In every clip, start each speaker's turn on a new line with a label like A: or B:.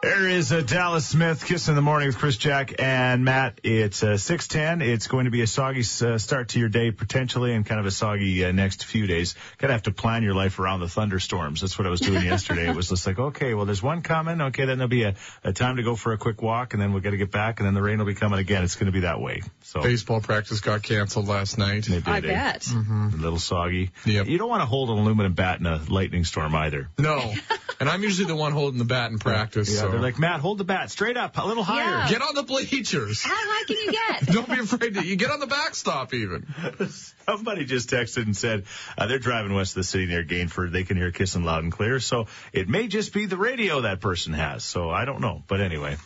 A: There is uh, Dallas Smith, Kiss in the Morning with Chris Jack and Matt. It's uh, 610. It's going to be a soggy uh, start to your day, potentially, and kind of a soggy uh, next few days. Gotta have to plan your life around the thunderstorms. That's what I was doing yesterday. It was just like, okay, well, there's one coming. Okay, then there'll be a, a time to go for a quick walk, and then we'll got to get back, and then the rain will be coming again. It's going to be that way. So
B: Baseball practice got canceled last night.
A: it
C: I
A: did, eh?
C: bet.
A: A little soggy.
B: Yep.
A: You don't want to hold an aluminum bat in a lightning storm either.
B: No. and I'm usually the one holding the bat in practice.
A: Yeah,
B: so.
A: they're like, Matt, hold the bat straight up, a little higher.
C: Yeah.
B: get on the bleachers.
C: How high can you get?
B: Don't be afraid to. You get on the backstop even.
A: Somebody just texted and said uh, they're driving west of the city near Gainford. They can hear kissing loud and clear. So it may just be the radio that person has. So I don't know. But anyway,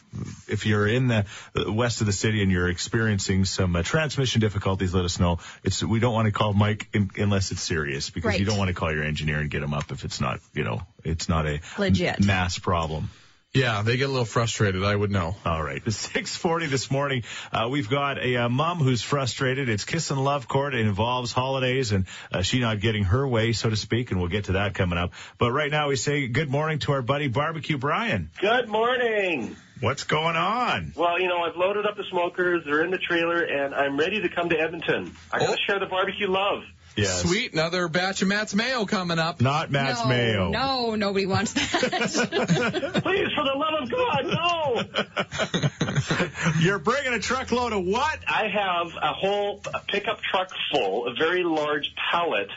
A: if you're in the west of the city and you're experiencing some uh, transmission difficulties, let us know. It's we don't want to call Mike in, unless it's serious because you don't want to call your engineer and get him up if it's not, you know, it's not a
C: Legit.
A: m- mass problem.
B: Yeah, they get a little frustrated. I would know.
A: All right. It's 640 this morning. Uh, we've got a uh, mom who's frustrated. It's Kiss and Love Court. It involves holidays and uh, she not getting her way, so to speak, and we'll get to that coming up. But right now we say good morning to our buddy Barbecue Brian.
D: Good morning.
A: What's going on?
D: Well, you know, I've loaded up the smokers. They're in the trailer, and I'm ready to come to Edmonton. I got to
B: Oh.
D: share the barbecue love.
A: Yes.
B: Sweet, another batch of Matt's mayo coming up.
A: Not Matt's
C: no,
A: Mayo.
C: no, nobody wants that.
D: Please, for the love of God, no!
A: You're bringing a truckload of what?
D: I have a whole pickup truck full, a very large pallet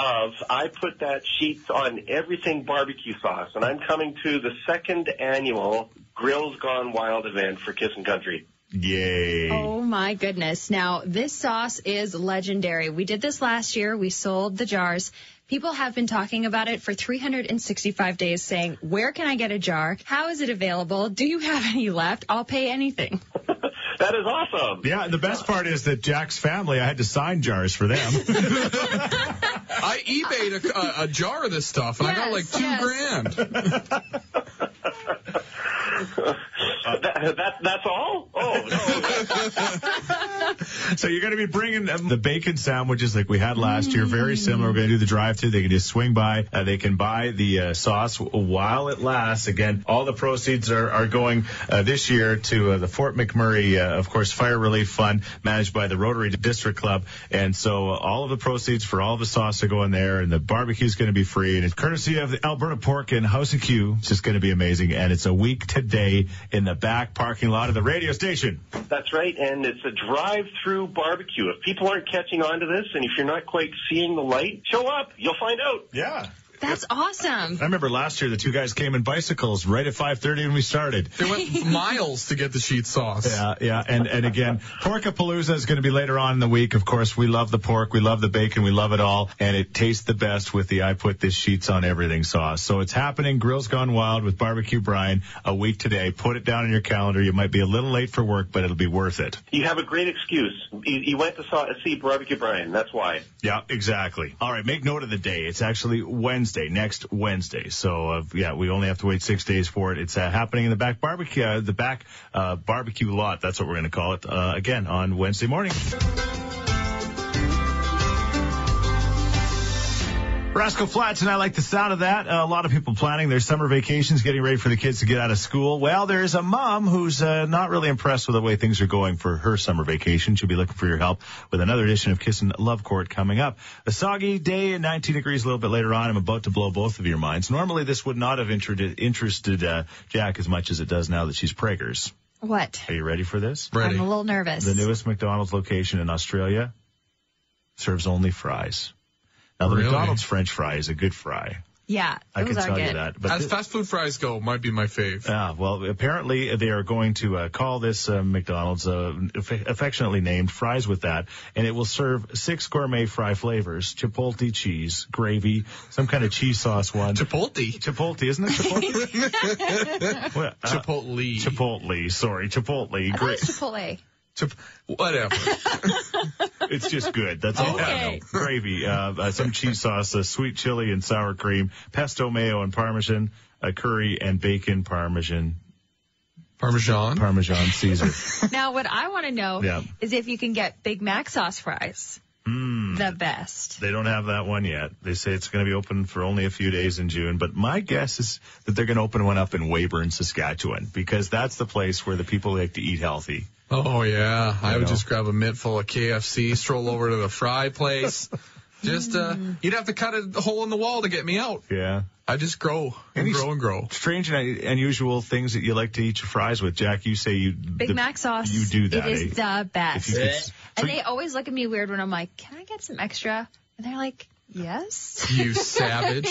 D: of, I put that sheet on everything barbecue sauce, and I'm coming to the second annual Grills Gone Wild event for Kissin' Country.
A: Yay.
C: oh my goodness. Now, this sauce is legendary. We did this last year. We sold the jars. People have been talking about it for 365 days saying, where can I get a jar? How is it available? Do you have any left? I'll pay anything.
D: That is awesome.
A: Yeah, the best part is that Jack's family, I had to sign jars for them.
B: I eBayed a, a, a jar of this stuff, and I got like two
C: yes.
B: grand.
D: Uh, that, that, that's all? Oh, no.
A: So you're going to be bringing them the bacon sandwiches like we had last year, very similar. We're going to do the drive-through. They can just swing by. Uh, they can buy the uh, sauce while it lasts. Again, all the proceeds are, are going uh, this year to uh, the Fort McMurray, uh, of course, Fire Relief Fund managed by the Rotary District Club. And so uh, all of the proceeds for all the sauce are going there, and the barbecue is going to be free. And it's courtesy of the Alberta Pork and House of Q. It's just going to be amazing. And it's a week today in the back parking lot of the radio station.
D: That's right, and it's a drive-through barbecue. If people aren't catching on to this, and if you're not quite seeing the light, show up. You'll find out.
A: Yeah.
C: That's awesome.
A: I remember last year the two guys came in bicycles right at 5:30 when we started.
B: They went miles to get the sheet sauce.
A: Yeah, yeah, and and again, Porkapalooza is going to be later on in the week. Of course, we love the pork, we love the bacon, we love it all, and it tastes the best with the I put this sheets on everything sauce. So it's happening. Grills Gone Wild with Barbecue Brian a week today. Put it down in your calendar. You might be a little late for work, but it'll be worth it.
D: You have a great excuse. You, you went to saw, see Barbecue Brian. That's why.
A: Yeah, exactly. All right, make note of the day. It's actually Wednesday, next Wednesday. So, uh, yeah, we only have to wait six days for it. It's uh, happening in the back barbecue, uh, the back uh, barbecue lot. That's what we're going to call it. Uh, again on Wednesday morning. Rascal Flatts, and I like the sound of that. Uh, a lot of people planning their summer vacations, getting ready for the kids to get out of school. Well, there's a mom who's uh, not really impressed with the way things are going for her summer vacation. She'll be looking for your help with another edition of Kissin' Love Court coming up. A soggy day and 19 degrees a little bit later on. I'm about to blow both of your minds. Normally, this would not have interested, interested uh, Jack as much as it does now that she's preggers.
C: What?
A: Are you ready for this?
B: Ready.
C: I'm a little nervous.
A: The newest McDonald's location in Australia serves only fries. Now, the
B: Really?
A: McDonald's French fry is a good fry.
C: yeah,
A: I
C: those
A: can
C: are
A: tell
C: good.
A: you that. But
B: As
A: thi-
B: fast food fries go, might be my fave.
A: Ah, well, apparently they are going to uh, call this uh, McDonald's, uh, aff- affectionately named Fries with that, and it will serve six gourmet fry flavors: chipotle cheese, gravy, some kind of cheese sauce one.
B: Chipotle.
A: Chipotle, isn't it Chipotle? Well, uh,
B: Chipotle.
A: Chipotle, sorry, Chipotle.
C: I thought
A: Gra-
C: it was Chipotle.
B: Chip- whatever.
A: it's just good. That's all I know. Gravy, uh, uh, some cheese sauce, uh, sweet chili and sour cream, pesto mayo and parmesan, uh, curry and bacon parmesan.
B: Parmesan.
A: Parmesan Caesar.
C: Now, what I want to know
A: Yeah.
C: is if you can get Big Mac sauce fries.
A: Hmm.
C: The best.
A: They don't have that one yet. They say it's going to be open for only a few days in June, but my guess is that they're going to open one up in Weyburn, Saskatchewan, because that's the place where the people like to eat healthy.
B: Oh yeah, I would
A: know.
B: just grab a mitt full of KFC, stroll over to the fry place. Just uh, you'd have to cut a hole in the wall to get me out.
A: Yeah.
B: I just grow and
A: Any-
B: grow and grow.
A: Strange and unusual things that you like to eat your fries with. Jack, you say you
C: Big
A: the-
C: Mac sauce.
A: You do that.
C: It is
A: eh?
C: the best.
A: could so
C: and they always look at me weird when I'm like, can I get some extra? And they're like, yes.
B: You savage.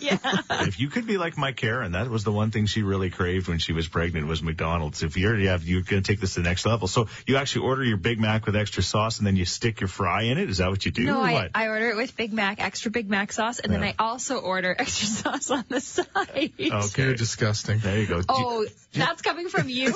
C: yeah.
A: if you could be like my Karen, that was the one thing she really craved when she was pregnant was McDonald's. If you're yeah, you're going to take this to the next level. So you actually order your Big Mac with extra sauce and then you stick your fry in it. Is that what you do?
C: No,
A: or
C: I,
A: what?
C: I order it with Big Mac, extra Big Mac sauce, and then I also order extra sauce on the side.
A: okay.
B: You're disgusting.
A: There you go.
C: Oh, that's coming from you?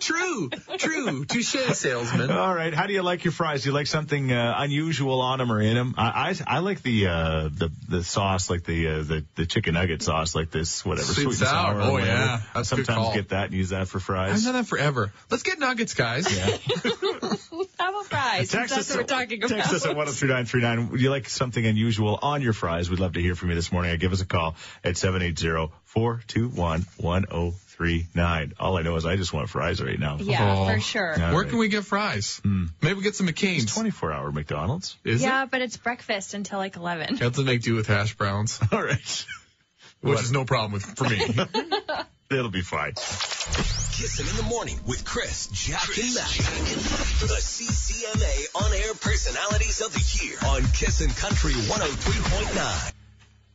B: True, true. Touche, salesman.
A: All right. How do you like your fries? Do you like something uh, unusual on them or in them? I, I, I like the uh, the the sauce, like the uh, the the chicken nugget sauce, like this whatever
B: Sweet
A: and
B: sour.
A: or
B: Oh,
A: whatever.
B: yeah. That's a good
A: Sometimes
B: call.
A: get that and use that for fries.
B: I've done that forever. Let's get nuggets, guys.
C: How about fries? Since
A: Text
C: that's
A: us,
C: what we're talking about.
A: text us at 103939. Would you like something unusual on your fries? We'd love to hear from you this morning. Give us a call at 780-421-1039. All I know is I just want fries right now.
C: Yeah,
B: Oh.
C: for sure.
A: Yeah.
B: Where can we get fries? Hmm. Maybe we get some
A: It's
B: McCain's.
A: 24 hour McDonald's.
B: Is
C: yeah,
B: it?
C: but it's breakfast until like 11.
B: You have to make do with hash browns,
A: All right.
B: which is no problem with for me.
A: It'll be fine.
E: Kissing in the morning with Chris, Jack, and Matt. The CCMA on air personalities of the year on Kissin' Country 103.9.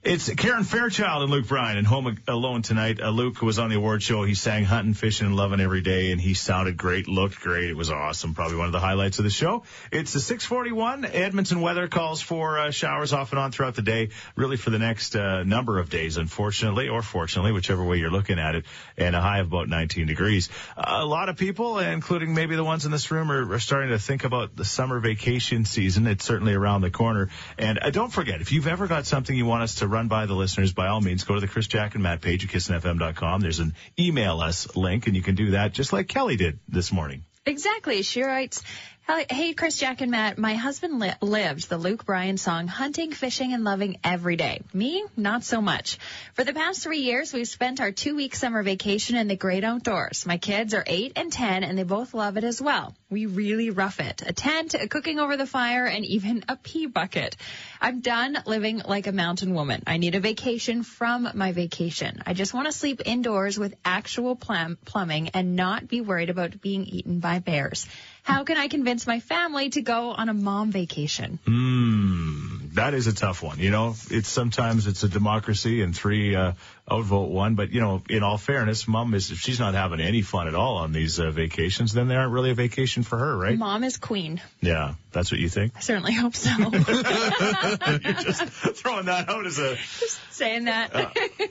A: It's Karen Fairchild and Luke Bryan and home alone tonight. Uh, Luke was on the award show. He sang hunting, fishing, and loving every day, and he sounded great, looked great. It was awesome. Probably one of the highlights of the show. It's the 641. Edmonton weather calls for uh, showers off and on throughout the day, really for the next uh, number of days, unfortunately, or fortunately, whichever way you're looking at it, and a high of about 19 degrees. a lot of people, including maybe the ones in this room, are, are starting to think about the summer vacation season. It's certainly around the corner. And uh, don't forget, if you've ever got something you want us to run by the listeners, by all means, go to the Chris Jack and Matt page at kissinfm.com. There's an email us link, and you can do that just like Kelly did this morning.
C: Exactly. She writes, Hey, Chris, Jack, and Matt, my husband li- lived the Luke Bryan song, hunting, fishing, and loving every day. Me, not so much. For the past three years, we've spent our two week summer vacation in the great outdoors. My kids are eight and 10, and they both love it as well. We really rough it. A tent, a cooking over the fire, and even a pee bucket. I'm done living like a mountain woman. I need a vacation from my vacation. I just want to sleep indoors with actual plum- plumbing and not be worried about being eaten by bears. How can I convince my family to go on a mom vacation?
A: Hmm, that is a tough one. You know, it's sometimes it's a democracy and three uh, outvote one. But you know, in all fairness, mom is if she's not having any fun at all on these uh, vacations, then they aren't really a vacation for her, right?
C: Mom is queen.
A: Yeah, that's what you think.
C: I certainly hope so.
A: You're just throwing that out as a just
C: Saying that.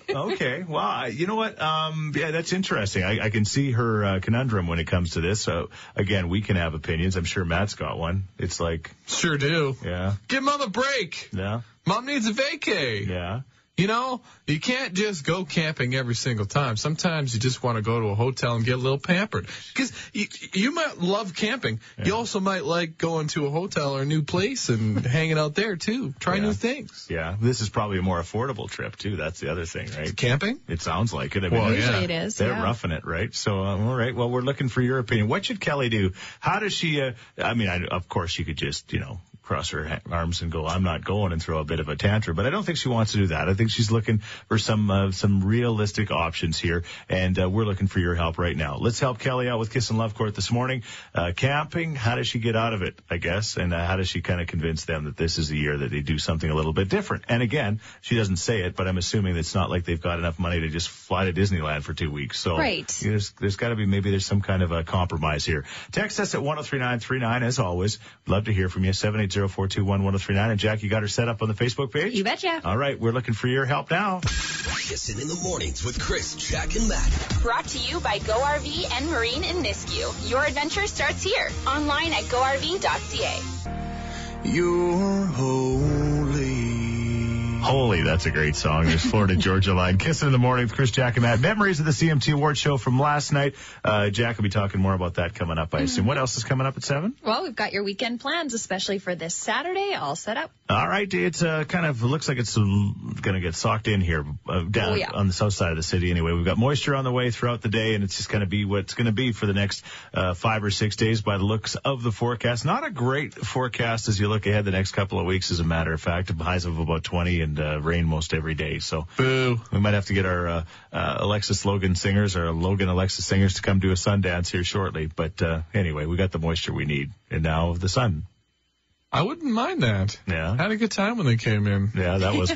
A: okay. Well, I, you know what? Um, yeah, that's interesting. I, I can see her uh, conundrum when it comes to this. So again, we can have opinions. I'm sure Matt's got one. It's like,
B: Sure do.
A: yeah,
B: Give mom a break.
A: yeah,
B: Mom needs a vacay.
A: yeah.
B: You know, you can't just go camping every single time. Sometimes you just want to go to a hotel and get a little pampered. Because you, you might love camping. You also might like going to a hotel or a new place and hanging out there too. Try
A: Yeah.
B: new things.
A: Yeah, this is probably a more affordable trip too. That's the other thing, right?
B: Camping?
A: It sounds like it. I mean,
B: Well,
A: they're-
C: Usually
B: yeah.
C: it is.
A: they're
C: yeah.
A: roughing it, right? So, uh, all right. Well, we're looking for your opinion. What should Kelly do? How does she? Uh, I mean, I, of course, she could just, you know, cross her arms and go, "I'm not going," and throw a bit of a tantrum. But I don't think she wants to do that. I think she's looking for some uh, some realistic options here, and uh, we're looking for your help right now. Let's help Kelly out with Kiss and Love Court this morning. Uh, camping. How does she get out of it? I guess, and uh, how does she kind of convince them that this is the year that they do something a little bit different? And again, she doesn't say it, but I'm assuming it's not like they've got enough money to just fly to Disneyland for two weeks. So
C: Right.
A: there's there's got to be maybe there's some kind of a compromise here. Text us at 103939 as always. Love to hear from you. 780-421-1039. And Jack, you got her set up on the Facebook page?
C: You betcha.
A: All right, we're looking for your help now.
E: Kissin' in the mornings with Chris, Jack, and Matt.
F: Brought to you by Go RV and Marine in Nisku. Your adventure starts here. Online at GoRV.ca.
G: You're holy.
A: Holy, that's a great song. There's Florida Georgia Line. Kissing in the morning with Chris Jack and Matt. Memories of the CMT Award show from last night. Uh, Jack will be talking more about that coming up, I assume. What else is coming up at 7?
C: Well, we've got your weekend plans, especially for this Saturday, all set up.
A: All right, it's uh, kind of looks like it's going to get socked in here uh, down
C: Oh, yeah.
A: on the south side of the city. Anyway, we've got moisture on the way throughout the day, and it's just going to be what it's going to be for the next uh, five or six days by the looks of the forecast. Not a great forecast as you look ahead the next couple of weeks. As a matter of fact, highs of about 20 and uh, rain most every day. So
B: Boo.
A: we might have to get our uh, uh, Alexis Logan singers or Logan Alexis singers to come do a sun dance here shortly. But uh, anyway, we got the moisture we need, and now the sun.
B: I wouldn't mind that.
A: Yeah.
B: Had a good time when they came in.
A: Yeah, that was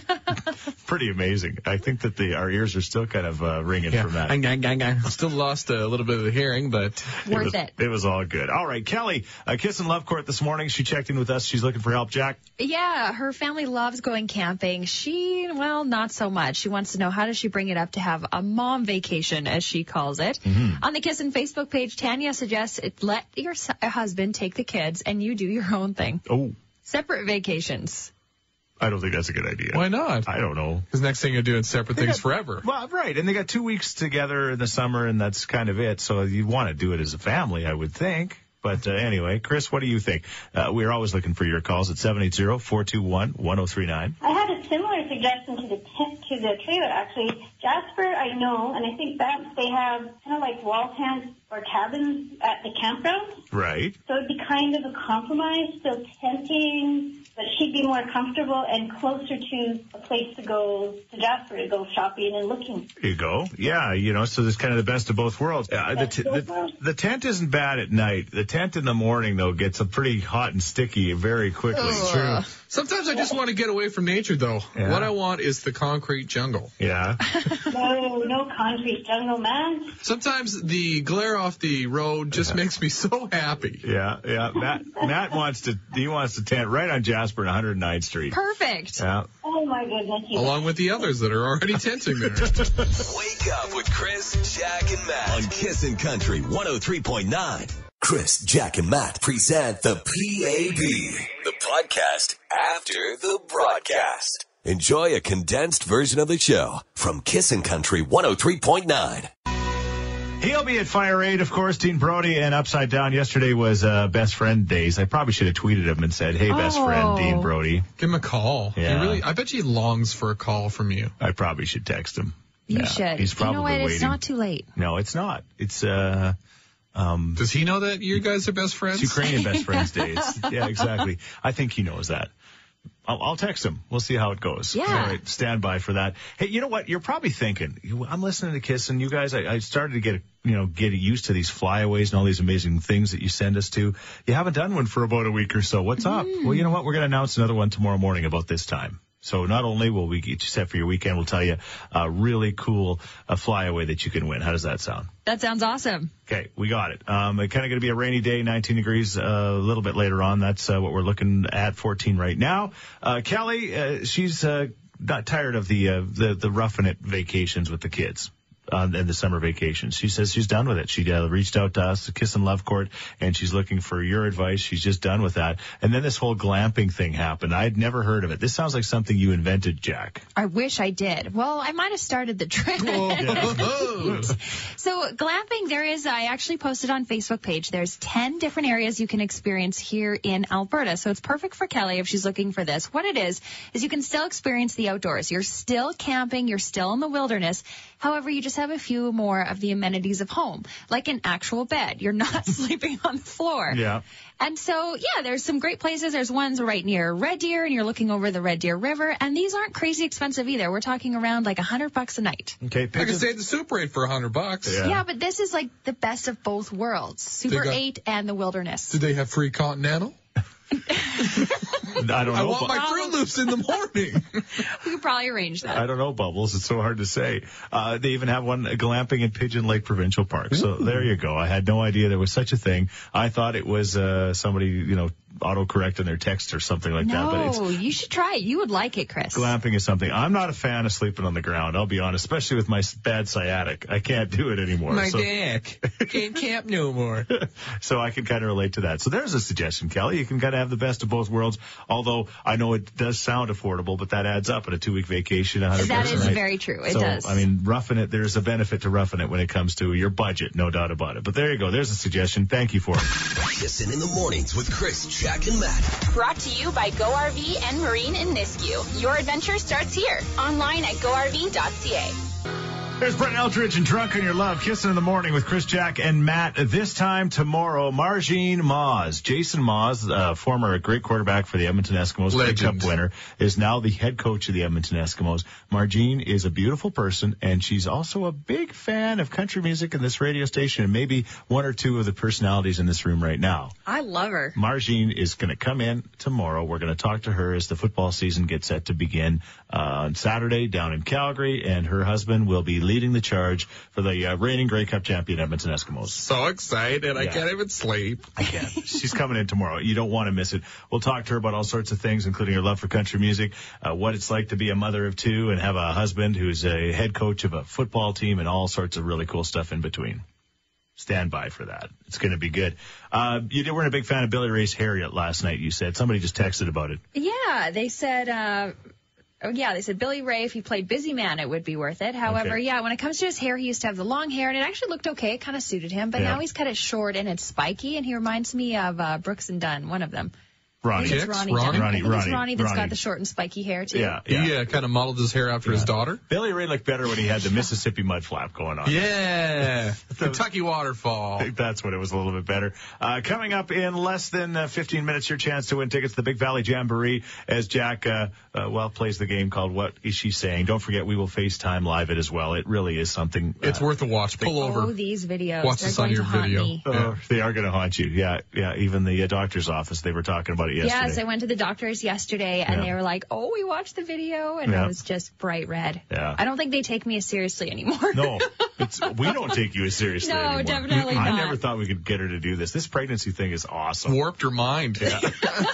A: pretty amazing. I think that the our ears are still kind of uh, ringing from that. Gang, gang, gang.
B: Still lost a little bit of the hearing, but
C: Worth
A: was,
C: it.
A: It was all good. All right, Kelly, uh, Kiss and Love Court this morning. She checked in with us. She's looking for help. Jack,
C: Yeah, her family loves going camping. She, well, not so much. She wants to know how does she bring it up to have a mom vacation, as she calls it. On the Kiss and Facebook page, Tanya suggests it, let your husband take the kids and you do your own thing.
A: oh,
C: Separate vacations.
A: I don't think that's a good idea.
B: why not?
A: I don't know.
B: Because next thing you're doing separate things forever.
A: Well, right, and they got two weeks together in the summer, and that's kind of it. So you want to do it as a family, I would think. But uh, anyway, Chris, what do you think? Uh, we're always looking for your calls at 780-421-1039.
G: I had a similar suggestion to the tent, to the trailer actually. Jasper, I know, and I think that they have kind of like wall tents or cabins at the campground.
A: Right.
G: So it'd be kind of a compromise, still tenting, but she'd be more comfortable and closer to a place to go to Jasper to go shopping and looking.
A: There you go. Yeah, you know, so there's kind of the best of both worlds. Uh, the, t- the, the tent isn't bad at night. The tent in the morning, though, gets a pretty hot and sticky very quickly.
B: True. Sometimes I just want to get away from nature, though.
A: Yeah.
B: What I want is the concrete jungle.
A: Yeah.
G: No, no concrete jungle, man.
B: Sometimes the glare off the road just makes me so happy.
A: Yeah, yeah. Matt Matt wants to he wants to tent right on Jasper and 109th Street.
C: Perfect.
A: Yeah.
G: Oh my goodness. You
B: Along with the others that are already tenting there.
E: Wake up with Chris, Jack, and Matt on Kissin' Country 103.9. Chris, Jack, and Matt present the PAB, the podcast after the broadcast. Enjoy a condensed version of the show from Kissin' Country 103.9.
A: He'll be at Fire Aid, of course. Dean Brody and Upside Down. Yesterday was uh, best friend days. I probably should have tweeted him and said, "Hey, best
C: Oh.
A: friend, Dean Brody."
B: Give him a call.
A: Yeah.
B: He really, I bet he longs for a call from you.
A: I probably should text him.
C: You
A: Yeah,
C: should.
A: He's
C: you
A: probably
C: know what?
A: waiting.
C: It's not too late.
A: no, it's not. It's uh. Um,
B: Does he know that you guys are best friends?
A: It's Ukrainian best friends days. Yeah, exactly. I think he knows that. I'll, I'll text him. We'll see how it goes.
C: Yeah.
A: All right, stand by for that. Hey, you know what? You're probably thinking, I'm listening to Kiss and you guys, I, I started to get, you know, get used to these flyaways and all these amazing things that you send us to. You haven't done one for about a week or so. What's up? Mm-hmm. Well, you know what? We're going to announce another one tomorrow morning about this time. So not only will we get you set for your weekend, we'll tell you a really cool uh, flyaway that you can win. How does that sound?
C: That sounds awesome.
A: Okay, we got it. Um, it's kind of going to be a rainy day, 19 degrees uh, a little bit later on. That's uh, what we're looking at, 14 right now. Uh, Kelly, uh, she's uh, not tired of the, uh, the the roughing it vacations with the kids. Uh, and the summer vacations. She says she's done with it. She uh, reached out to us, Kiss and Love Court, and she's looking for your advice. She's just done with that. And then this whole glamping thing happened. I'd never heard of it. This sounds like something you invented, Jack.
C: I wish I did. Well, I might have started the trend. So glamping, there is, I actually posted on Facebook page, there's 10 different areas you can experience here in Alberta. So it's perfect for Kelly if she's looking for this. What it is, is you can still experience the outdoors. You're still camping, you're still in the wilderness. However, you just have a few more of the amenities of home, like an actual bed. You're not sleeping on the floor.
A: Yeah.
C: And so, yeah, there's some great places. There's ones right near Red Deer, and you're looking over the Red Deer River. And these aren't crazy expensive either. We're talking around like a hundred bucks a night.
A: Okay,
B: I can
A: pigeons-
B: stay at the Super 8 for a hundred bucks.
A: Yeah.
C: Yeah, but this is like the best of both worlds. Super
B: got-
C: 8 and the wilderness.
B: Do they have free Continental?
A: I don't know.
B: I want
A: but-
B: my Froot Loops in the morning.
C: We could probably arrange that.
A: I don't know, Bubbles. It's so hard to say. Uh, they even have one glamping in Pigeon Lake Provincial Park. So there you go. I had no idea there was such a thing. I thought it was uh, somebody, you know, autocorrect in their text or something like that. But it's
C: No, you should try it. You would like it, Chris.
A: glamping is something. I'm not a fan of sleeping on the ground. I'll be honest, especially with my bad sciatic. I can't do it anymore.
B: My
A: so,
B: dick. Can't camp no more.
A: so I can kind of relate to that. So there's a suggestion, Kelly. You can kind of have the best of both worlds. Although I know it does sound affordable, but that adds up in a two week vacation. 100
C: That
A: bucks a
C: very true. It
A: so,
C: does.
A: I mean, roughing it, there's a benefit to roughing it when it comes to your budget, no doubt about it. But there you go. There's a suggestion. Thank you for it.
E: Kissing in the mornings with Chris, Jack, and Matt.
F: Brought to you by Go RV and Marine in Nisku. Your adventure starts here. Online at GoRV.ca.
A: There's Brett Eldredge and Drunk on Your Love, Kissing in the Morning with Chris Jack and Matt. This time tomorrow, Margene Maas, Jason Maas, uh, former great quarterback for the Edmonton Eskimos, Grey
B: Legend.
A: Cup winner, is now the head coach of the Edmonton Eskimos. Margene is a beautiful person, and she's also a big fan of country music and this radio station, and maybe one or two of the personalities in this room right now.
C: I love her.
A: Margene is going to come in tomorrow. We're going to talk to her as the football season gets set to begin uh, on Saturday down in Calgary, and her husband will be leading the charge for the uh, reigning Grey Cup champion Edmonton Eskimos.
B: So excited. I can't even sleep.
A: Again, she's coming in tomorrow. You don't want to miss it. We'll talk to her about all sorts of things, including her love for country music, uh, what it's like to be a mother of two and have a husband who's a head coach of a football team, and all sorts of really cool stuff in between. Stand by for that. It's going to be good. Uh, you weren't a big fan of Billy Ray's Harriet last night. You said somebody just texted about it.
C: Yeah, they said, uh, yeah, they said Billy Ray, if he played Busy Man, it would be worth it. However,
A: Okay.
C: yeah, when it comes to his hair, he used to have the long hair and it actually looked okay. It kind of suited him, but
A: Yeah.
C: now he's cut it short and it's spiky and he reminds me of, uh, Brooks and Dunn, one of them. I
A: Ronnie.
C: think it's Ronnie.
B: Ronnie?
C: Dunn. I
A: Ronnie,
C: think it's
A: Ronnie,
C: Ronnie that's
A: Ronnie.
C: got the short and spiky hair too.
A: Yeah, yeah.
B: He uh, kind of modeled his hair after his daughter.
A: Billy Ray looked better when he had the Mississippi mud flap going on.
B: Yeah. Kentucky
A: I
B: waterfall.
A: think that's what it was a little bit better. Uh, coming up in less than uh, 15 minutes, your chance to win tickets to the Big Valley Jamboree as Jack, uh, uh, well, plays the game called What Is She Saying? Don't forget, we will FaceTime live it as well. It really is something. uh,
B: It's worth a watch. Pull
C: Oh,
B: over.
C: these videos.
B: Watch
C: They're
B: this on your video.
C: me.
A: Oh, they are going to haunt you. Yeah, yeah. Even the uh, doctor's office, they were talking about it yesterday.
C: Yes, I went to the doctor's yesterday and
A: Yeah.
C: they were like, "Oh, we watched the video," and
A: Yeah.
C: it was just bright red.
A: Yeah.
C: I don't think they take me as seriously anymore.
A: No, it's, we don't take you as seriously
C: No,
A: anymore.
C: definitely
A: I
C: not.
A: I never thought we could get her to do this. This pregnancy thing is awesome.
B: Warped her mind. Yeah.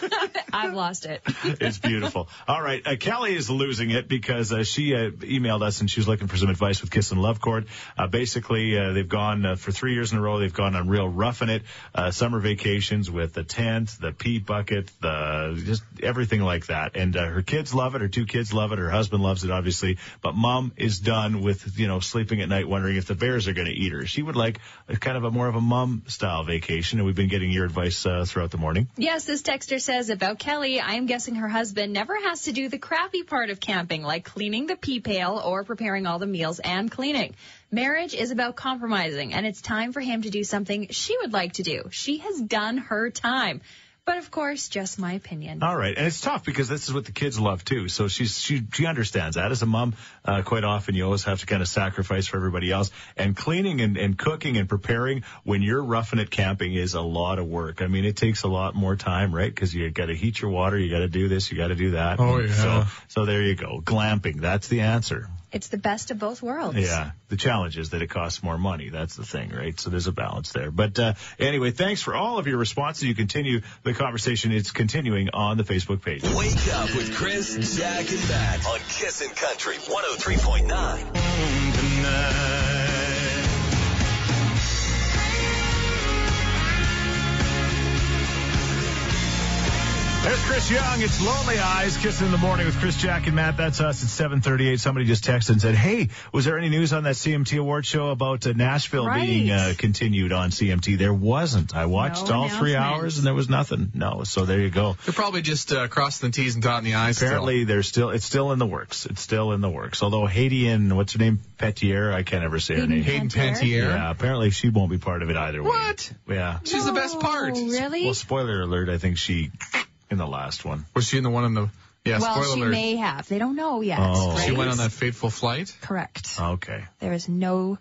C: I've lost it.
A: It's beautiful. All right. Uh, Kelly is losing it because uh, she uh, emailed us and she was looking for some advice with Kiss and Love Court. Uh, basically, uh, they've gone uh, for three years in a row. They've gone on real roughing it uh, summer vacations with the tent, the pea bucket, the just everything like that. And uh, her kids love it. Her two kids love it. Her husband loves it, obviously. But mom is done with you know sleeping at night, wondering if the bears are going to eat her. She would like a, kind of a more of a mom style vacation. And we've been getting your advice uh, throughout the morning.
C: Yes, this texter says about Kelly, I am guessing her husband never has to do the crappy part of camping, like cleaning the pee pail or preparing all the meals and cleaning. Marriage is about compromising, and it's time for him to do something she would like to do. She has done her time. But of course, just my opinion.
A: All right, and it's tough because this is what the kids love too. So she's she she understands that. As a mom, uh, quite often you always have to kind of sacrifice for everybody else. And cleaning and, and cooking and preparing when you're roughing it camping is a lot of work. I mean, it takes a lot more time, right? Because you got to heat your water, you got to do this, you got to do that.
B: Oh, yeah.
A: So so there you go, glamping. That's the answer.
C: It's the best of both worlds.
A: Yeah. The challenge is that it costs more money. That's the thing, right? So there's a balance there. But uh, anyway, thanks for all of your responses. You continue the conversation. It's continuing on the Facebook page.
E: Wake up with Chris, Jack, and Matt on Kissin' Country 103.9.
A: There's Chris Young. It's Lonely Eyes, kissing in the morning with Chris, Jack, and Matt. That's us at 7:38. Somebody just texted and said, "Hey, was there any news on that CMT award show about uh, Nashville
C: Right.
A: being uh, continued on CMT?" There wasn't. I watched
C: No
A: all three hours and there was nothing. No. So there you go.
B: They're probably just uh, crossing the T's and dotting the I's. still.
A: Apparently, they're still. It's still in the works. It's still in the works. Although Haiti and what's her name, Petier, I can't ever say her name.
B: Hayden
C: Pantier?
B: Pantier.
A: Yeah. Apparently, she won't be part of it either way.
B: What?
A: Yeah.
B: She's the best part.
C: Really?
A: Well, spoiler alert. I think she in the last one.
B: Was she in the one in the? Yeah.
C: well,
B: spoiler
C: she
B: alert.
C: may have. They don't know yet.
A: Oh.
C: right?
B: She went on that fateful flight.
C: Correct.
A: Okay.
C: There is no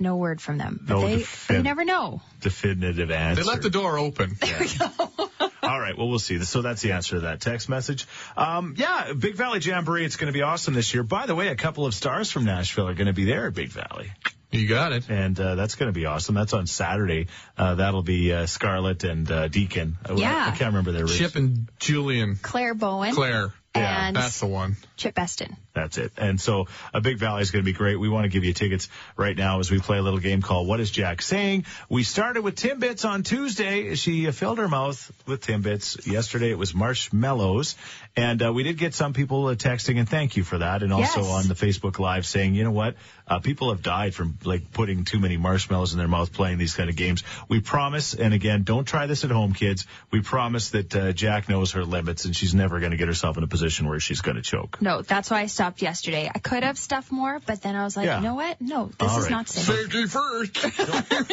C: no word from them. But
A: No
C: they,
A: defin-
C: they never know.
A: Definitive answer.
B: They left the door open. There yeah. we go.
A: All right. Well, we'll see. So that's the answer to that text message. Um, yeah, Big Valley Jamboree. It's going to be awesome this year. By the way, a couple of stars from Nashville are going to be there at Big Valley.
B: You got it.
A: and uh, that's going to be awesome. That's on Saturday. Uh, that'll be uh, Scarlett and uh, Deacon.
C: Yeah.
A: I can't remember their race.
B: Chip and Julian.
C: Clare Bowen
B: Claire.
C: and
B: That's the one.
C: Chip Esten.
A: That's it. And so a big valley is going to be great. We want to give you tickets right now as we play a little game called What is Jack Saying? We started with Timbits on Tuesday. She uh, filled her mouth with Timbits. Yesterday it was marshmallows. And uh, we did get some people uh, texting and thank you for that. And also
C: Yes.
A: on the Facebook Live saying, you know what? Uh, people have died from like putting too many marshmallows in their mouth playing these kind of games. We promise, and again, don't try this at home, kids. We promise that uh, Jack knows her limits and she's never going to get herself in a position where she's going to choke.
C: No, that's why I stopped yesterday. I could have stuffed more, but then I was like,
A: Yeah.
C: you know what? No, this
A: All
C: is
A: right.
C: not safe.
B: Safety first.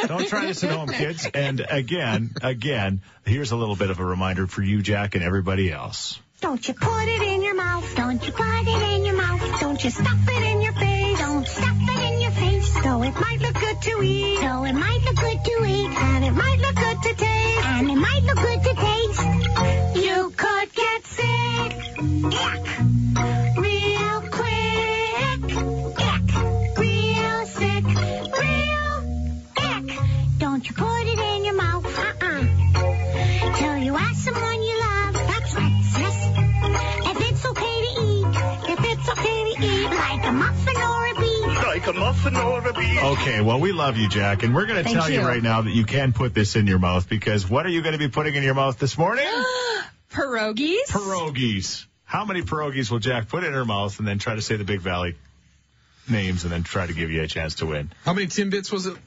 A: Don't try this at home, kids. And again, again, here's a little bit of a reminder for you, Jack, and everybody else.
H: Don't you put it in your mouth. Don't you put it in your mouth. Don't you stuff it in your face. Don't stuff it in your face. Though it might look good to eat. Though it might look good to eat. And it might look good to taste. And it might look good to taste. You could get sick. Ick. Like a muffin or a bee.
A: Okay, well, we love you, Jack, and we're going to tell you.
C: you.
A: right now that you can put this in your mouth because what are you going to be putting in your mouth this morning?
C: Pierogies?
A: pierogies. How many pierogies will Jack put in her mouth and then try to say the Big Valley names and then try to give you a chance to win?
B: How many Timbits was it?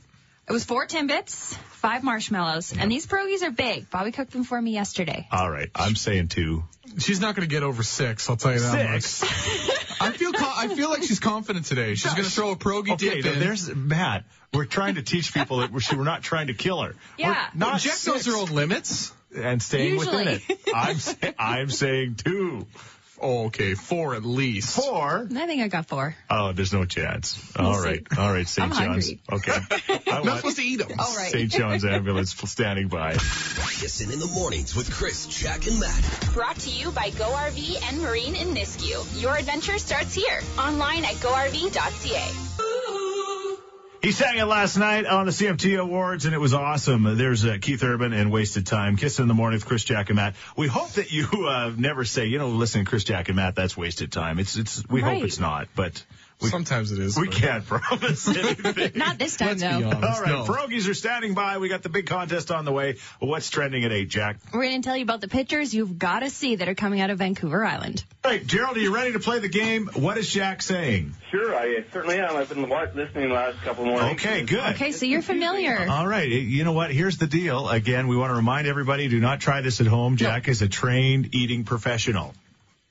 C: It was four Timbits, five marshmallows, and these pierogies are big. Bobby cooked them for me yesterday.
A: All right, I'm saying two.
B: She's not going to get over six. I'll tell you that
A: Six.
B: much. I feel co- I feel like she's confident today. She's going to throw a pierogi
A: Okay,
B: dip
A: now
B: in.
A: there's Matt. We're trying to teach people that we're, we're not trying to kill her.
C: Yeah.
A: We're not
B: Jack knows her own limits.
A: and staying within it. I'm sa- I'm saying two,
B: Oh, okay, four at least.
A: four.
C: I think I got four.
A: Oh, there's no chance. All
C: We'll see.
A: right, all right, St. John's.
C: hungry.
A: Okay, I
B: I'm not supposed to eat them.
C: All right.
A: St. John's ambulance standing by.
E: Listen in the mornings with Chris, Jack, and Matt.
F: Brought to you by Go RV and Marine in Nisku. Your adventure starts here. Online at GoRV.ca.
A: He sang it last night on the CMT Awards, and it was awesome. There's uh, Keith Urban and Wasted Time. Kiss in the morning with Chris Jack and Matt. We hope that you uh, never say, you know, listen, Chris Jack and Matt, that's wasted time. It's it's. We hope it's not, but we
B: Sometimes it is.
A: we
B: but-
A: can't promise anything.
C: Not this time,
B: Let's
C: though.
B: be honest.
A: All right,
B: no.
A: pierogies are standing by. We got the big contest on the way. What's trending at eight, Jack?
C: We're going to tell you about the pictures you've got to see that are coming out of Vancouver Island.
A: All right, Gerald, are you ready to play the game? What is Jack saying?
D: Sure, I certainly am. I've been listening the last couple mornings.
A: Okay, good.
C: Okay, so you're familiar.
A: All right. You know what? Here's the deal. Again, we want to remind everybody do not try this at home. Jack is a trained eating professional.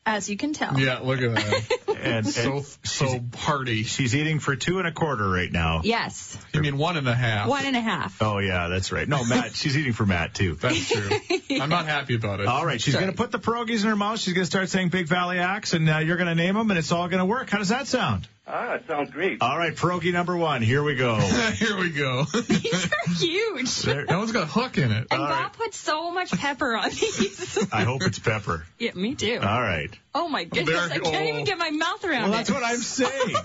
C: As you can tell.
B: Yeah, look at that.
A: And,
B: so
A: and
B: so hearty.
A: she's eating for two and a quarter right now.
C: Yes.
B: You mean one and a half?
C: One and a half.
A: Oh, yeah, that's right. No, Matt, she's eating for Matt, too.
B: That's true. I'm not happy about it.
A: All right, she's going to put the pierogies in her mouth. She's going to start saying Big Valley acts, and uh, you're going to name them, and it's all going to work. How does that sound?
D: Ah, it sounds great.
A: All right, pierogi number one. Here we go.
B: Here we go.
C: These are huge.
A: There-
B: that one's got a hook in it.
C: And
A: All
C: Bob
A: right.
C: put so much pepper on these.
A: I hope it's pepper.
C: yeah, me too.
A: All right.
C: oh my goodness,
B: There-
C: I can't
B: oh.
C: even get my mouth around
A: Well,
C: it.
A: that's what I'm saying.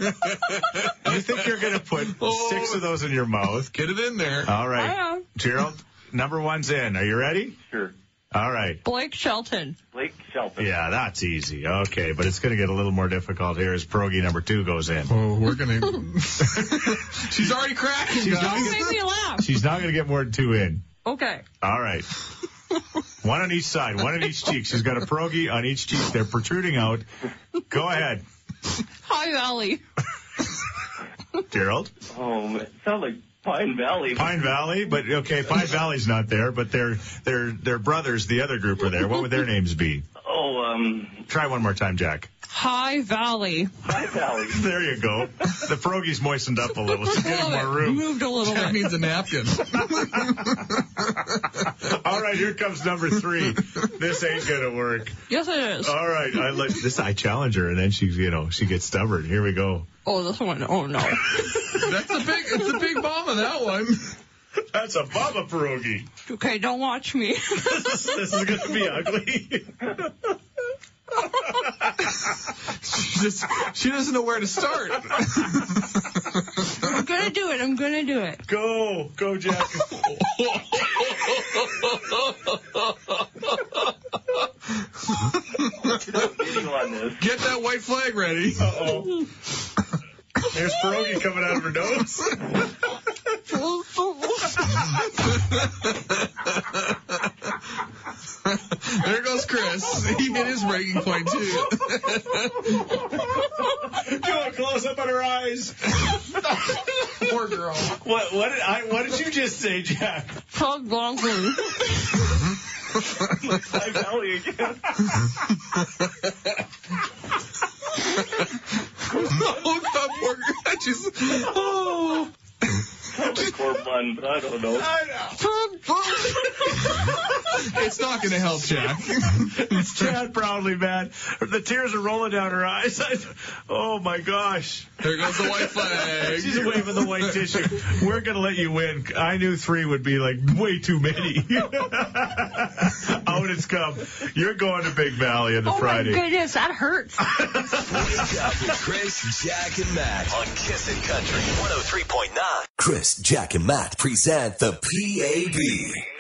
A: you think you're going to put six of those in your mouth?
B: Get it in there.
A: All right.
C: I know.
A: Gerald, number one's in. Are you ready?
D: Sure.
A: All right.
C: Blake Shelton.
D: Blake Shelton.
A: Yeah, that's easy. Okay, but it's going to get a little more difficult here as pierogi number two goes in.
B: Oh, we're gonna. She's already cracking,
A: She's
B: guys.
A: not
C: Don't make me laugh.
A: She's not going to get more than two in.
C: Okay.
A: All right. one on each side, one on each cheek. She's got a pierogi on each cheek. They're protruding out. Go ahead,
C: Hi Valley.
A: Gerald.
D: Oh, man. Sounds like Pine Valley.
A: Pine Valley, but okay, Pine Valley's not there, but their their their brothers, the other group, are there. What would their names be?
D: Oh, Oh, um,
A: Try one more time, Jack.
C: Hi Valley.
D: Pine Valley.
A: There you go. The pierogi's moistened up a little. She's getting more room.
C: Moved a little
B: That
C: bit.
B: means a napkin.
A: All right, here comes number three. This ain't gonna work.
C: Yes, it is.
A: All right, I let this. I challenge her, and then she, you know, she gets stubborn. Here we go.
C: oh, this one. Oh no.
B: That's a big. It's a big bomb of that one.
A: That's a Baba pierogi.
C: okay, don't watch me.
A: This, this is gonna be ugly.
B: She just. She doesn't know where to start.
C: I'm gonna do it. I'm gonna do it.
A: Go, go, Jack.
D: Video on this.
B: Get that white flag ready.
A: Uh-oh. There's pierogi coming out of her nose.
B: There goes Chris. He hit his breaking point too.
A: Do a close up on her eyes.
B: Poor girl.
A: What? What did I? What did you just say, Jack?
D: High Valley again.
B: Oh, God, poor girl. I just, oh.
D: Probably Corb Lund, but I don't know.
B: It's not going to help, Jack.
A: It's Chad Brownlee, man. The tears are rolling down her eyes. oh my gosh.
B: There goes the white flag.
A: She's waving the white tissue. We're gonna let you win. I knew three would be like way too many. Out it's come. You're going to Big Valley on the
C: Oh
A: Friday.
C: Oh, my goodness, that hurts.
E: Wake up with Chris, Jack, and Matt on Kissin' Country 103.9. Chris, Jack, and Matt present the PAB,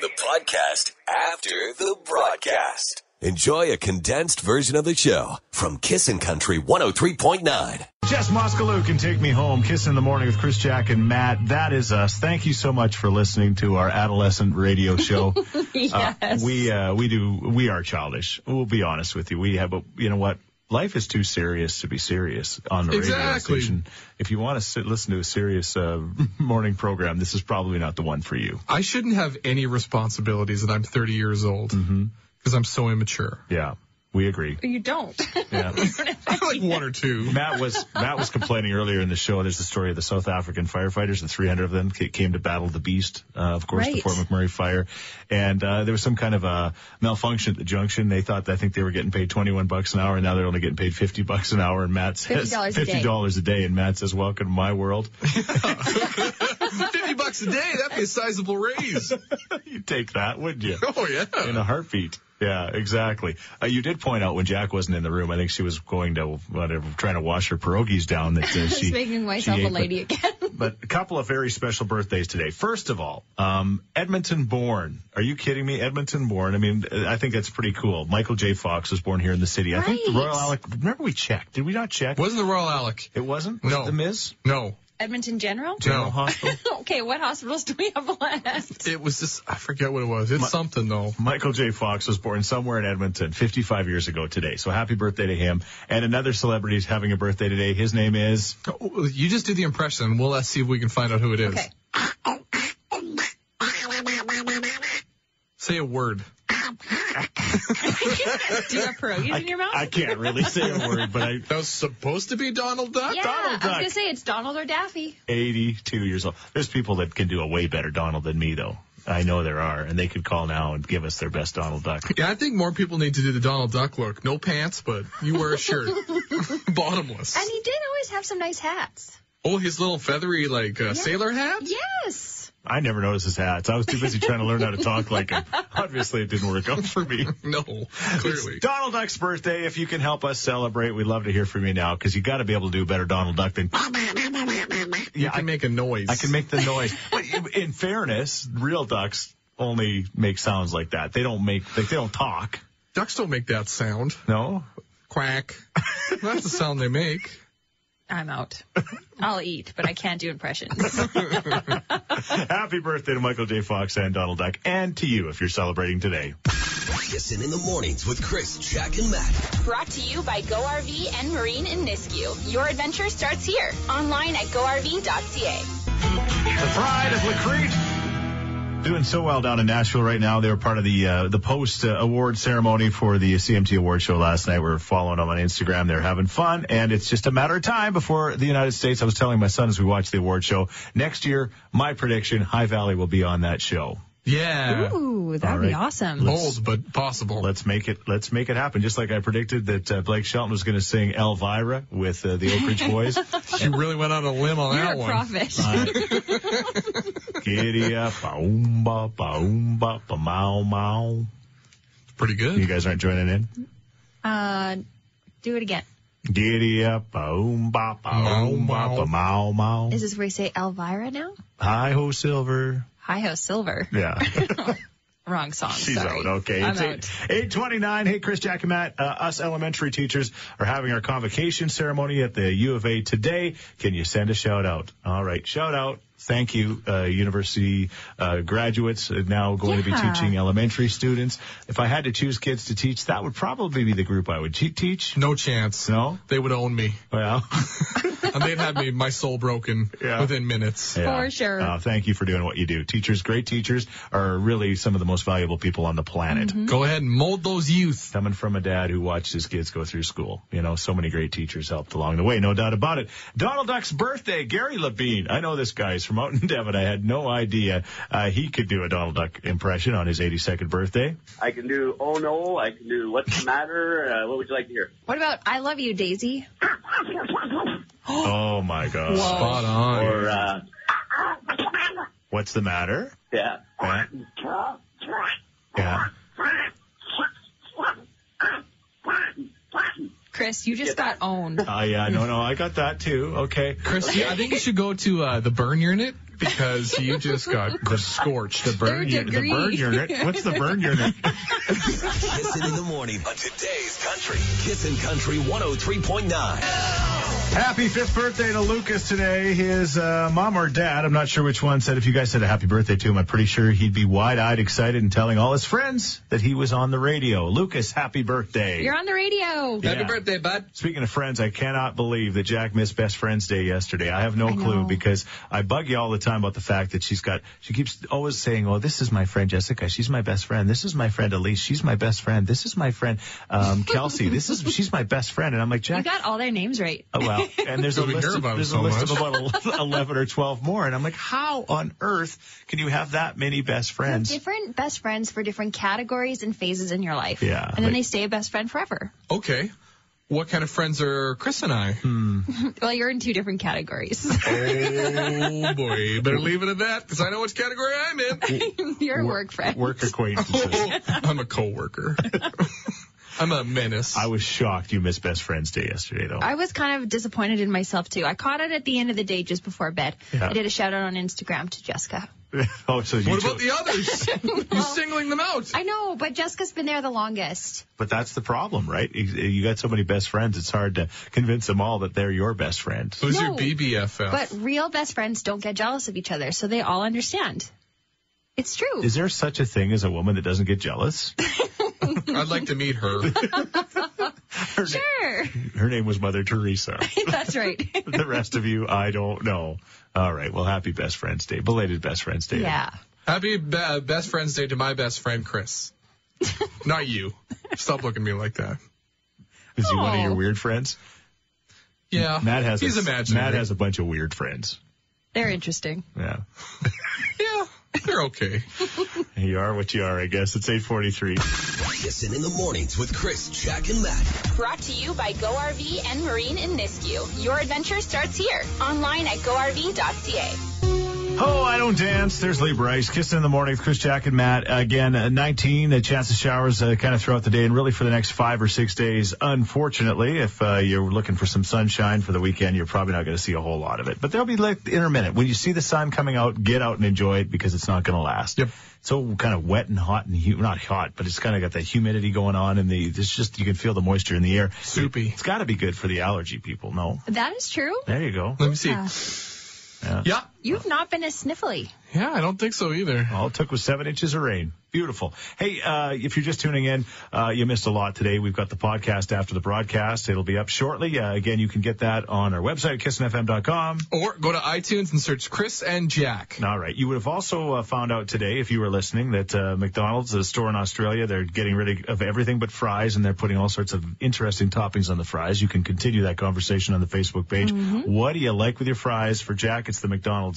E: the podcast after the broadcast. Enjoy a condensed version of the show from Kissin' Country 103.9.
A: Jess Moskaluke can take me home. Kiss in the morning with Chris, Jack, and Matt. That is us. Thank you so much for listening to our adolescent radio show.
C: yes.
A: Uh, we uh, we do we are childish. We'll be honest with you. We have, but you know what? Life is too serious to be serious on the radio station. If you want to sit, listen to a serious uh, morning program, this is probably not the one for you.
B: I shouldn't have any responsibilities that I'm 30 years old because I'm so immature.
A: Yeah, we agree.
C: you don't.
A: Yeah.
B: I'm like one or two.
A: Matt was Matt was complaining earlier in the show. There's the story of the South African firefighters. The 300 of them came to battle the beast, uh, of course, the Fort McMurray fire, and uh, there was some kind of a malfunction at the junction. They thought I think they were getting paid 21 bucks an hour, and now they're only getting paid 50 bucks an hour. And Matt says
C: $50 a day.
A: $50 a day, and Matt says, "Welcome to my world."
B: 50 bucks a day, that'd be a sizable raise.
A: You'd take that, wouldn't you?
B: Oh, yeah.
A: in a heartbeat. Yeah, exactly. Uh, you did point out when Jack wasn't in the room. I think she was going to whatever, trying to wash her pierogies down. That uh,
C: Just
A: she
C: making myself
A: she
C: a
A: ate, but-
C: lady again.
A: but a couple of very special birthdays today. First of all, um, Edmonton born. Are you kidding me? Edmonton born. I mean, I think that's pretty cool. Michael J. Fox was born here in the city. I think the
C: Right.
A: Royal Alex. Remember we checked? Did we not check?
B: Wasn't the Royal Alex?
A: It wasn't. Was
B: No.
A: it the Miz
B: No.
C: Edmonton General?
A: General Hospital?
C: Okay, what hospitals do we have left?
B: It was just, I forget what it was. It's something though.
A: Michael J. Fox was born somewhere in Edmonton 55 years ago today. So happy birthday to him. And another celebrity is having a birthday today. His name is
B: Oh, You just do the impression. We'll let's see if we can find out who it is.
C: Okay.
B: Say a word.
C: Do you have pierogies in your mouth?
A: I can't really say a word, but I
B: That was supposed to be Donald Duck?
C: yeah,
A: Donald
C: I was gonna say it's Donald or Daffy.
A: 82 years old. There's people that can do a way better Donald than me, though. I know there are, and they could call now and give us their best Donald Duck.
B: Yeah, I think more people need to do the Donald Duck look. No pants, but you wear a shirt. Bottomless.
C: And he did always have some nice hats.
B: Oh, his little feathery, like, uh, sailor hat?
C: Yes.
A: I never noticed his hats. I was too busy trying to learn how to talk like him. Obviously, it didn't work out for me.
B: No, clearly.
A: It's Donald Duck's birthday. If you can help us celebrate, we'd love to hear from you now because you got to be able to do a better Donald Duck than.
B: You can make a noise.
A: I can make the noise. But in fairness, real ducks only make sounds like that. They don't make, like, they don't talk.
B: Ducks don't make that sound.
A: No?
B: Quack. That's the sound they make.
C: I'm out. I'll eat, but I can't do impressions.
A: Happy birthday to Michael J. Fox and Donald Duck, and to you if you're celebrating today.
E: Kissin' in the mornings with Chris, Jack, and Matt.
F: Brought to you by Go RV and Marine in Nisku. Your adventure starts here. Online at GoRV.ca.
A: The pride of La Crete. Doing so well down in Nashville right now. They were part of the uh, the post uh, award ceremony for the CMT award show last night. We are following them on Instagram. They're having fun, and it's just a matter of time before the United States. I was telling my son as we watched the award show next year. My prediction: High Valley will be on that show.
B: Yeah.
C: Ooh, that'd
A: All
C: be awesome.
B: Bold, but possible.
A: Let's make it. Let's make it happen. Just like I predicted that uh, Blake Shelton was going to sing Elvira with uh, the Oak Ridge Boys.
B: she really went on a limb on
C: You're
B: that
C: a
B: one.
C: prophet.
A: Giddy up, ba-oomba, ba-oomba, ba-mow, mow.
B: Pretty good.
A: You guys aren't joining in?
C: Uh, do it again.
A: Giddy up, boom, bop, boom, bop, a mow, mow.
C: Is this where you say Elvira now?
A: Hi ho, silver.
C: Hi ho, Silver.
A: Yeah.
C: Wrong song.
A: She's
C: Sorry.
A: out. Okay.
C: I'm
A: it's
C: out.
A: eight twenty nine. Hey, Chris, Jack, and Matt. Uh, us elementary teachers are having our convocation ceremony at the U of A today. Can you send a shout out? All right, shout out. Thank you, uh, university uh, graduates uh, now going to be teaching elementary students. If I had to choose kids to teach, that would probably be the group I would te- teach.
B: No chance.
A: No?
B: They would own me.
A: Well,
B: And they'd have me, my soul broken
A: Yeah.
B: within minutes.
A: yeah.
C: For sure.
A: Uh, thank you for doing what you do. Teachers, great teachers, are really some of the most valuable people on the planet.
C: Mm-hmm.
B: Go ahead and mold those youth.
A: coming from a dad who watched his kids go through school. You know, so many great teachers helped along the way, no doubt about it. Donald Duck's birthday, Gary Levine. I know this guy. He's from out in Devon. I had no idea uh, he could do a Donald Duck impression on his 82nd birthday.
I: I can do oh no. I can do what's the matter. Uh, what would you like to hear?
C: What about I love you, Daisy?
A: Oh my God.
B: Spot on.
I: Or uh,
A: What's the matter?
I: yeah.
A: Yeah. Yeah.
C: Chris, you just got owned.
A: Uh, yeah, no, no, I got that too. Okay.
B: Chris, yeah, I think you should go to uh, the burn unit because you just got the scorched.
A: The burn,
C: Third
A: unit, the
C: degree.
A: burn unit. What's the burn unit?
E: Kissing in the morning on today's country. Kissin' Country 103.9.
A: Happy fifth birthday to Lucas today. His uh, mom or dad, I'm not sure which one, said if you guys said a happy birthday to him, I'm pretty sure he'd be wide-eyed excited and telling all his friends that he was on the radio. Lucas, happy birthday.
C: You're on the radio.
A: Yeah.
B: Happy birthday, bud.
A: Speaking of friends, I cannot believe that Jack missed Best Friends Day yesterday. I have no
C: I
A: clue
C: know.
A: because I bug you all the time about the fact that she's got, she keeps always saying, oh, this is my friend Jessica. She's my best friend. This is my friend Elise. She's my best friend. This is my friend, um, Kelsey. This is, she's my best friend. And I'm like, Jack.
C: You got all their names right.
A: Oh, well, and there's a list, of,
B: about
A: there's
B: them
A: a
B: so
A: list of about 11 or 12 more. And I'm like, how on earth can you have that many best friends?
C: Different best friends for different categories and phases in your life.
A: Yeah,
C: And then
A: like-
C: they stay a best friend forever.
B: Okay. What kind of friends are Chris and I? Hmm.
C: Well, you're in two different categories.
B: Oh boy, better leave it at that because I know which category I'm in.
C: you're a work friend.
A: Work acquaintances.
B: Oh, I'm a coworker. I'm a menace.
A: I was shocked you missed Best Friends Day yesterday, though.
C: I was kind of disappointed in myself too. I caught it at the end of the day just before bed.
A: Yeah.
C: I did a shout out on Instagram to Jessica.
A: oh, so you
B: what about the others? You're singling them out.
C: I know, but Jessica's been there the longest.
A: But that's the problem, right? You, you got so many best friends, it's hard to convince them all that they're your best friend.
B: Who's
C: No.
B: your BBFF?
C: But real best friends don't get jealous of each other, so they all understand. It's true.
A: Is there such a thing as a woman that doesn't get jealous?
B: I'd like to meet her.
A: Her, na-
C: sure.
A: her name was Mother Teresa.
C: That's right.
A: the rest of you, I don't know. All right. Well, happy Best Friends Day. Belated Best Friends Day.
C: yeah.
B: Happy be- best friend's day to my best friend Chris. Not you. Stop looking at me like that.
A: Is he one of
C: Oh.
A: your weird friends?
B: Yeah,
A: Matt has
B: he's
A: a,
B: imaginary.
A: Matt has a bunch of weird friends.
C: They're interesting.
A: Yeah.
B: yeah, they're okay.
A: You are what you are, I guess. It's 843.
E: Kissin' in the mornings with Chris, Jack, and Matt.
F: Brought to you by Go RV and Marine in Nisku. Your adventure starts here. Online at GoRV.ca.
A: Oh, I don't dance. There's Lee Brice. Kissing in the morning with Chris, Jack, and Matt. Again, uh, 19, a chance of showers uh, kind of throughout the day and really for the next five or six days. Unfortunately, if uh, you're looking for some sunshine for the weekend, you're probably not going to see a whole lot of it. But there'll be like intermittent. When you see the sun coming out, get out and enjoy it because it's not going to last.
B: Yep.
A: So kind of wet and hot and hu- not hot, but it's kind of got that humidity going on and the, it's just, you can feel the moisture in the air.
B: Soupy.
A: It's got to be good for the allergy people. No.
C: That is true.
A: There you go.
B: Let me see.
C: Yeah.
B: Yeah,
C: You've not been as sniffly.
B: yeah, I don't think so either.
A: All it took was seven inches of rain. Beautiful. Hey, uh, if you're just tuning in, uh, you missed a lot today. We've got the podcast after the broadcast. It'll be up shortly. Uh, again, you can get that on our website, kissnfm.com.
B: Or go to iTunes and search Chris and Jack.
A: All right. You would have also uh, found out today, if you were listening, that uh, McDonald's, a store in Australia, they're getting rid of everything but fries, and they're putting all sorts of interesting toppings on the fries. You can continue that conversation on the Facebook page. What do you like with your fries? For Jack, it's the McDonald's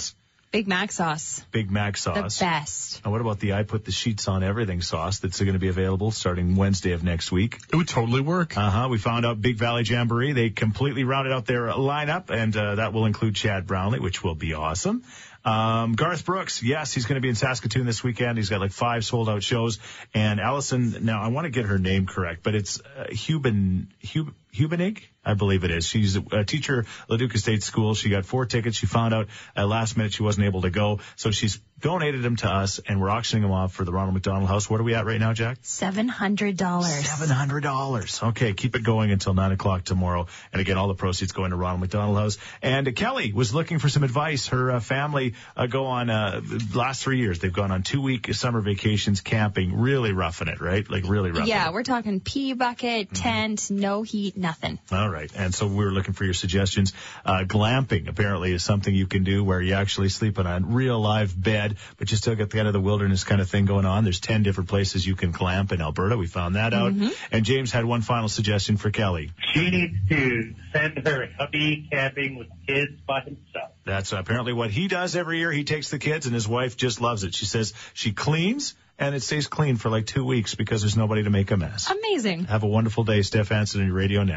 C: Big Mac sauce.
A: Big Mac sauce.
C: The
A: sauce.
C: best.
A: And what about the I put the sheets on everything sauce that's going to be available starting Wednesday of next week?
B: It would totally work.
A: Uh huh. We found out Big Valley Jamboree. They completely rounded out their lineup, and uh, that will include Chad Brownlee, which will be awesome. Um, Garth Brooks, yes, he's going to be in Saskatoon this weekend. He's got like five sold out shows. And Allison, now I want to get her name correct, but it's uh, Huben, Hub, Hubenig, I believe it is. She's a teacher at Leduc Estates School. She got four tickets. She found out at last minute she wasn't able to go, so she's donated them to us, and we're auctioning them off for the Ronald McDonald House. What are we at right now, Jack?
C: Seven hundred dollars.
A: Seven hundred dollars. Okay, keep it going until nine o'clock tomorrow. And again, all the proceeds going to Ronald McDonald House. And uh, Kelly was looking for some advice. Her uh, family uh, go on uh, the last three years. They've gone on two week summer vacations camping, really roughing it, right? Like really roughing
C: Yeah,
A: it.
C: we're talking pea bucket, tent, no heat, nothing.
A: All right. And so we were looking for your suggestions. Uh, glamping apparently is something you can do where you actually sleep in a real live bed, but you still get the kind of the wilderness kind of thing going on. There's 10 different places you can glamp in Alberta. We found that out. And James had one final suggestion for Kelly.
J: She needs to send her hubby camping with kids by himself.
A: That's apparently what he does every year. He takes the kids and his wife just loves it. She says she cleans and it stays clean for like two weeks because there's nobody to make a mess.
C: Amazing.
A: Have a wonderful day. Steph Hansen on your radio now.